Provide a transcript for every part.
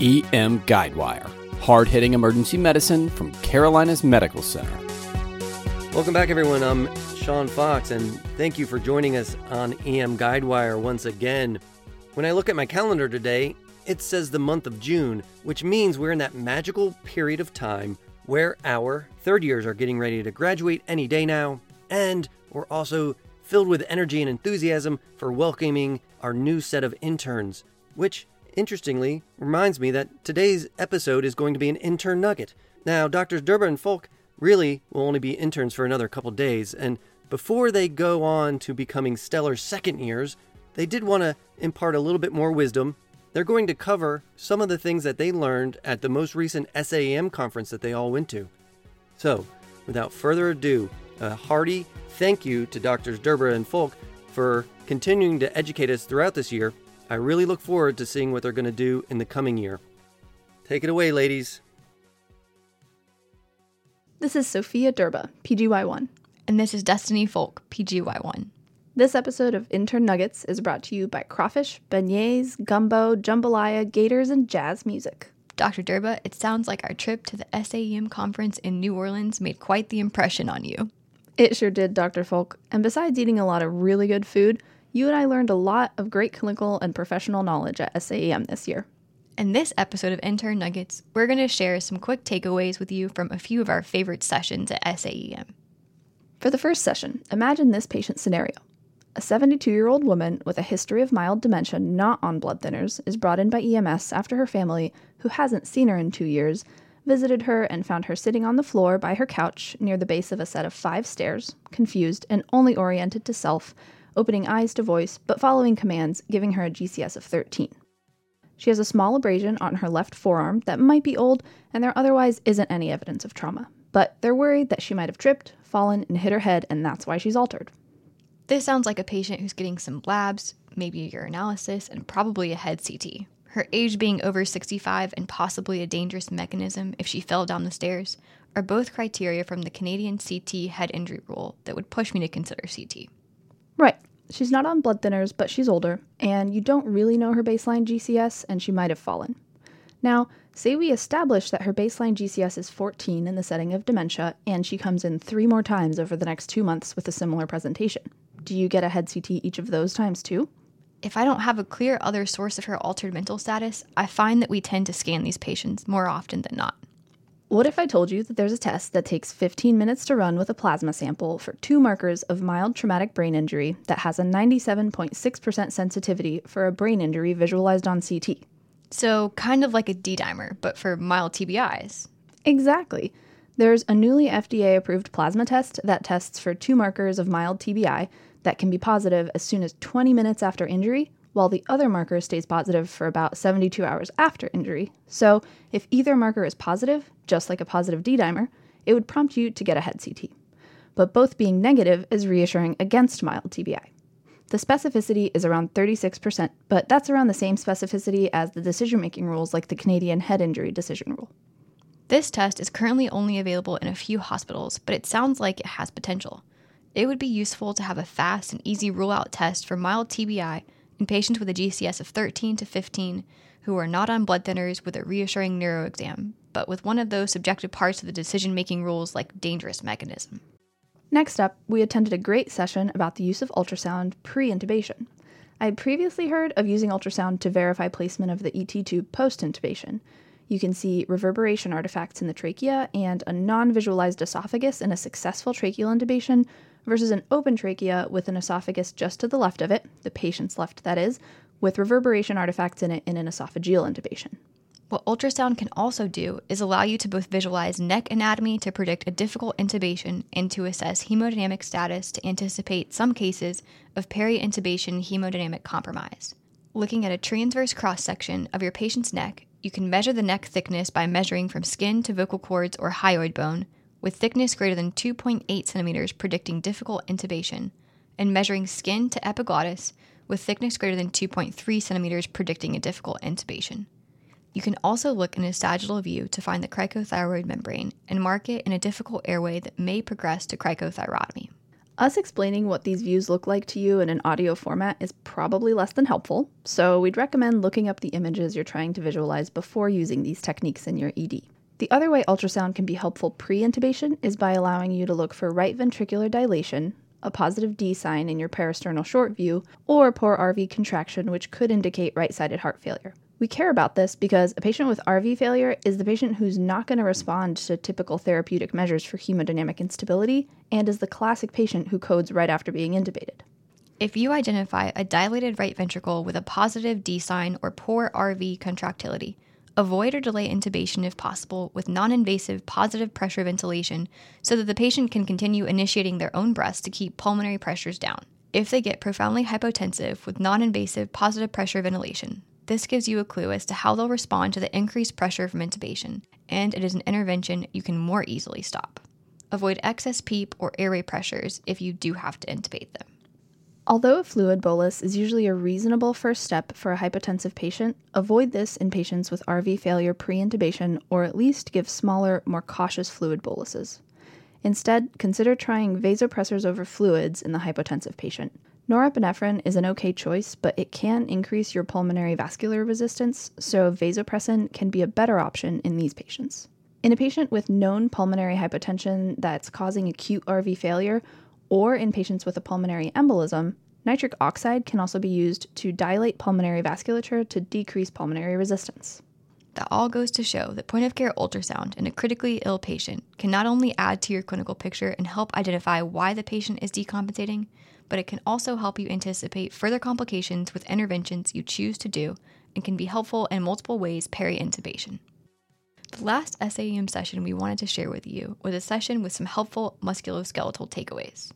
EM Guidewire, hard hitting emergency medicine from Carolinas Medical Center. Welcome back, everyone. I'm Sean Fox, and thank you for joining us on EM Guidewire once again. When I look at my calendar today, it says the month of June, which means we're in that magical period of time where our third years are getting ready to graduate any day now, and we're also filled with energy and enthusiasm for welcoming our new set of interns, which interestingly reminds me that today's episode is going to be an intern nugget. Now, Doctors Durba and Folk really will only be interns for another couple days, and before they go on to becoming stellar second years, they did want to impart a little bit more wisdom. They're going to cover some of the things that they learned at the most recent SAEM conference that they all went to. So, without further ado, a hearty thank you to Doctors Durba and Folk for continuing to educate us throughout this year I really look forward to seeing what they're going to do in the coming year. Take it away, ladies. This is Sophia Durba, PGY1. And this is Destiny Folk, PGY1. This episode of Intern Nuggets is brought to you by crawfish, beignets, gumbo, jambalaya, gators, and jazz music. Dr. Durba, it sounds like our trip to the SAEM conference in New Orleans made quite the impression on you. It sure did, Dr. Folk. And besides eating a lot of really good food, you and I learned a lot of great clinical and professional knowledge at SAEM this year. In this episode of Intern Nuggets, we're going to share some quick takeaways with you from a few of our favorite sessions at SAEM. For the first session, imagine this patient scenario. A 72 year old woman with a history of mild dementia not on blood thinners is brought in by EMS after her family, who hasn't seen her in two years, visited her and found her sitting on the floor by her couch near the base of a set of five stairs, confused and only oriented to self, opening eyes to voice, but following commands, giving her a GCS of 13. She has a small abrasion on her left forearm that might be old, and there otherwise isn't any evidence of trauma. But they're worried that she might have tripped, fallen, and hit her head, and that's why she's altered. This sounds like a patient who's getting some labs, maybe a urinalysis, and probably a head CT. Her age being over 65 and possibly a dangerous mechanism if she fell down the stairs are both criteria from the Canadian CT head injury rule that would push me to consider CT. Right. She's not on blood thinners, but she's older, and you don't really know her baseline GCS, and she might have fallen. Now, say we establish that her baseline GCS is 14 in the setting of dementia, and she comes in three more times over the next two months with a similar presentation. Do you get a head CT each of those times too? If I don't have a clear other source of her altered mental status, I find that we tend to scan these patients more often than not. What if I told you that there's a test that takes 15 minutes to run with a plasma sample for two markers of mild traumatic brain injury that has a 97.6% sensitivity for a brain injury visualized on CT? So, kind of like a D dimer, but for mild TBIs. Exactly. There's a newly FDA approved plasma test that tests for two markers of mild TBI that can be positive as soon as 20 minutes after injury while the other marker stays positive for about 72 hours after injury. So, if either marker is positive, just like a positive D dimer, it would prompt you to get a head CT. But both being negative is reassuring against mild TBI. The specificity is around 36%, but that's around the same specificity as the decision making rules like the Canadian head injury decision rule. This test is currently only available in a few hospitals, but it sounds like it has potential. It would be useful to have a fast and easy rule out test for mild TBI in patients with a GCS of 13 to 15 who are not on blood thinners with a reassuring neuro exam, but with one of those subjective parts of the decision making rules like dangerous mechanism. Next up, we attended a great session about the use of ultrasound pre intubation. I had previously heard of using ultrasound to verify placement of the ET tube post intubation. You can see reverberation artifacts in the trachea and a non visualized esophagus in a successful tracheal intubation versus an open trachea with an esophagus just to the left of it, the patient's left that is, with reverberation artifacts in it in an esophageal intubation. What ultrasound can also do is allow you to both visualize neck anatomy to predict a difficult intubation and to assess hemodynamic status to anticipate some cases of peri-intubation hemodynamic compromise. Looking at a transverse cross section of your patient's neck, you can measure the neck thickness by measuring from skin to vocal cords or hyoid bone, with thickness greater than 2.8 centimeters predicting difficult intubation, and measuring skin to epiglottis with thickness greater than 2.3 centimeters predicting a difficult intubation. You can also look in a sagittal view to find the cricothyroid membrane and mark it in a difficult airway that may progress to cricothyrotomy. Us explaining what these views look like to you in an audio format is probably less than helpful, so we'd recommend looking up the images you're trying to visualize before using these techniques in your ED. The other way ultrasound can be helpful pre intubation is by allowing you to look for right ventricular dilation, a positive D sign in your parasternal short view, or poor RV contraction, which could indicate right sided heart failure. We care about this because a patient with RV failure is the patient who's not going to respond to typical therapeutic measures for hemodynamic instability and is the classic patient who codes right after being intubated. If you identify a dilated right ventricle with a positive D sign or poor RV contractility, avoid or delay intubation if possible with non invasive positive pressure ventilation so that the patient can continue initiating their own breaths to keep pulmonary pressures down. If they get profoundly hypotensive with non invasive positive pressure ventilation, this gives you a clue as to how they'll respond to the increased pressure from intubation, and it is an intervention you can more easily stop. Avoid excess PEEP or airway pressures if you do have to intubate them. Although a fluid bolus is usually a reasonable first step for a hypotensive patient, avoid this in patients with RV failure pre intubation or at least give smaller, more cautious fluid boluses. Instead, consider trying vasopressors over fluids in the hypotensive patient. Norepinephrine is an okay choice, but it can increase your pulmonary vascular resistance, so vasopressin can be a better option in these patients. In a patient with known pulmonary hypotension that's causing acute RV failure, or in patients with a pulmonary embolism, nitric oxide can also be used to dilate pulmonary vasculature to decrease pulmonary resistance. That all goes to show that point of care ultrasound in a critically ill patient can not only add to your clinical picture and help identify why the patient is decompensating, but it can also help you anticipate further complications with interventions you choose to do and can be helpful in multiple ways peri intubation. The last SAEM session we wanted to share with you was a session with some helpful musculoskeletal takeaways.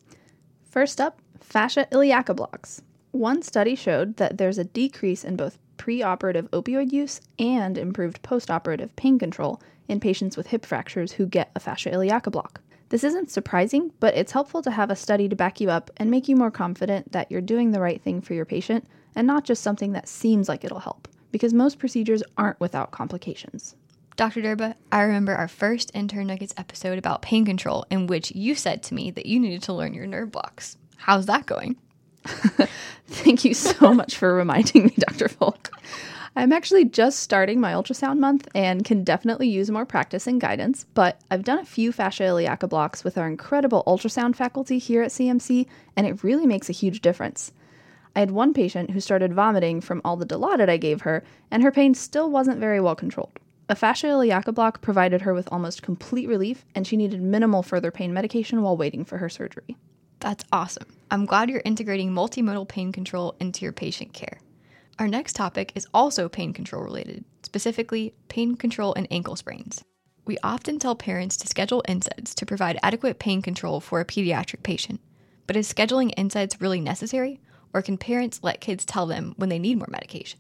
First up, fascia iliaca blocks. One study showed that there's a decrease in both preoperative opioid use and improved postoperative pain control in patients with hip fractures who get a fascia iliaca block. This isn't surprising, but it's helpful to have a study to back you up and make you more confident that you're doing the right thing for your patient and not just something that seems like it'll help, because most procedures aren't without complications. Dr. Durba, I remember our first Intern Nuggets episode about pain control, in which you said to me that you needed to learn your nerve blocks. How's that going? Thank you so much for reminding me, Dr. Folk. I'm actually just starting my ultrasound month and can definitely use more practice and guidance, but I've done a few fascia iliaca blocks with our incredible ultrasound faculty here at CMC, and it really makes a huge difference. I had one patient who started vomiting from all the Dilaudid I gave her, and her pain still wasn't very well controlled. A fascia iliaca block provided her with almost complete relief, and she needed minimal further pain medication while waiting for her surgery. That's awesome. I'm glad you're integrating multimodal pain control into your patient care. Our next topic is also pain control related, specifically pain control and ankle sprains. We often tell parents to schedule NSAIDs to provide adequate pain control for a pediatric patient. But is scheduling NSAIDs really necessary, or can parents let kids tell them when they need more medication?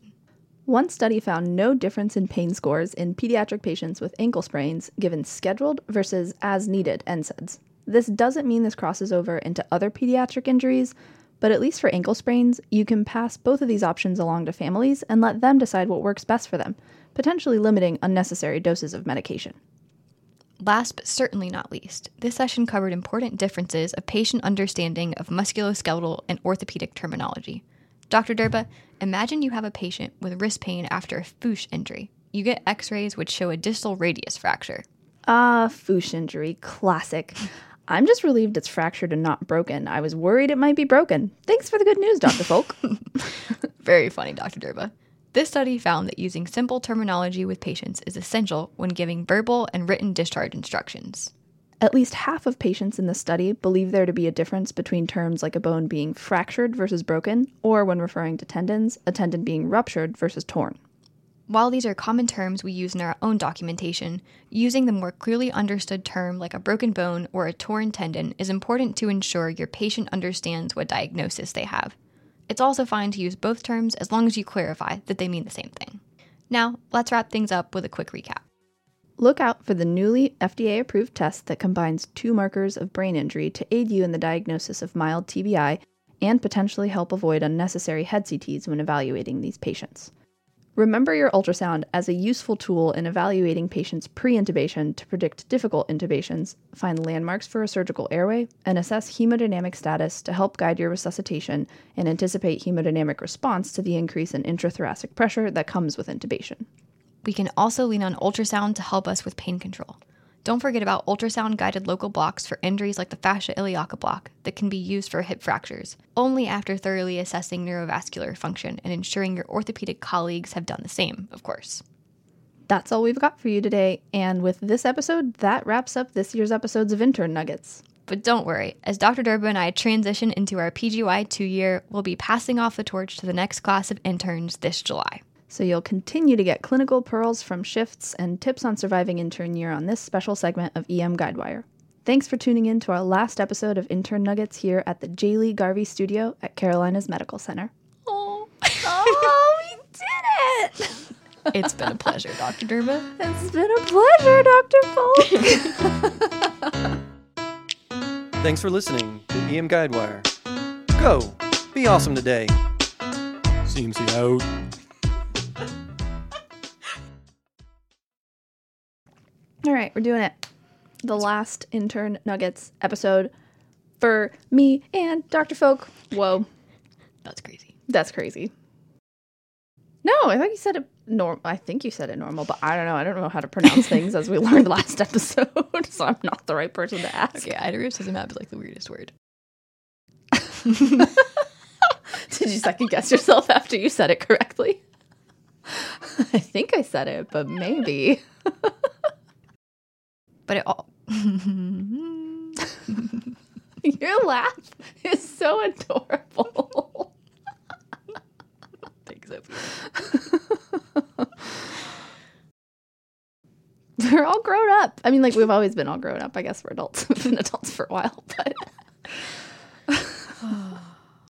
One study found no difference in pain scores in pediatric patients with ankle sprains given scheduled versus as needed NSAIDs. This doesn't mean this crosses over into other pediatric injuries, but at least for ankle sprains, you can pass both of these options along to families and let them decide what works best for them, potentially limiting unnecessary doses of medication. Last but certainly not least, this session covered important differences of patient understanding of musculoskeletal and orthopedic terminology. Dr. Durba, imagine you have a patient with wrist pain after a FOOSH injury. You get x rays which show a distal radius fracture. Ah, FOOSH injury, classic. I'm just relieved it's fractured and not broken. I was worried it might be broken. Thanks for the good news, Dr. Folk. Very funny, Dr. Durba. This study found that using simple terminology with patients is essential when giving verbal and written discharge instructions. At least half of patients in the study believe there to be a difference between terms like a bone being fractured versus broken, or when referring to tendons, a tendon being ruptured versus torn. While these are common terms we use in our own documentation, using the more clearly understood term like a broken bone or a torn tendon is important to ensure your patient understands what diagnosis they have. It's also fine to use both terms as long as you clarify that they mean the same thing. Now, let's wrap things up with a quick recap. Look out for the newly FDA approved test that combines two markers of brain injury to aid you in the diagnosis of mild TBI and potentially help avoid unnecessary head CTs when evaluating these patients. Remember your ultrasound as a useful tool in evaluating patients pre intubation to predict difficult intubations, find landmarks for a surgical airway, and assess hemodynamic status to help guide your resuscitation and anticipate hemodynamic response to the increase in intrathoracic pressure that comes with intubation. We can also lean on ultrasound to help us with pain control. Don't forget about ultrasound guided local blocks for injuries like the fascia iliaca block that can be used for hip fractures, only after thoroughly assessing neurovascular function and ensuring your orthopedic colleagues have done the same, of course. That's all we've got for you today, and with this episode, that wraps up this year's episodes of Intern Nuggets. But don't worry, as Dr. Durba and I transition into our PGY two year, we'll be passing off the torch to the next class of interns this July so you'll continue to get clinical pearls from shifts and tips on surviving intern year on this special segment of EM Guidewire. Thanks for tuning in to our last episode of Intern Nuggets here at the J. Lee Garvey studio at Carolinas Medical Center. Oh, oh we did it! It's been a pleasure, Dr. Durba. It's been a pleasure, Dr. Folk. Thanks for listening to EM Guidewire. Go, be awesome today. CMC out. Right, we're doing it. The last intern nuggets episode for me and Dr. Folk. Whoa. That's crazy. That's crazy. No, I thought you said it normal. I think you said it normal, but I don't know. I don't know how to pronounce things as we learned last episode, so I'm not the right person to ask. Okay, idiopathism is a map is like the weirdest word. Did you second guess yourself after you said it correctly? I think I said it, but maybe but it all. Your laugh is so adorable. Thanks, We're all grown up. I mean, like we've always been all grown up. I guess we're adults. We've been adults for a while, but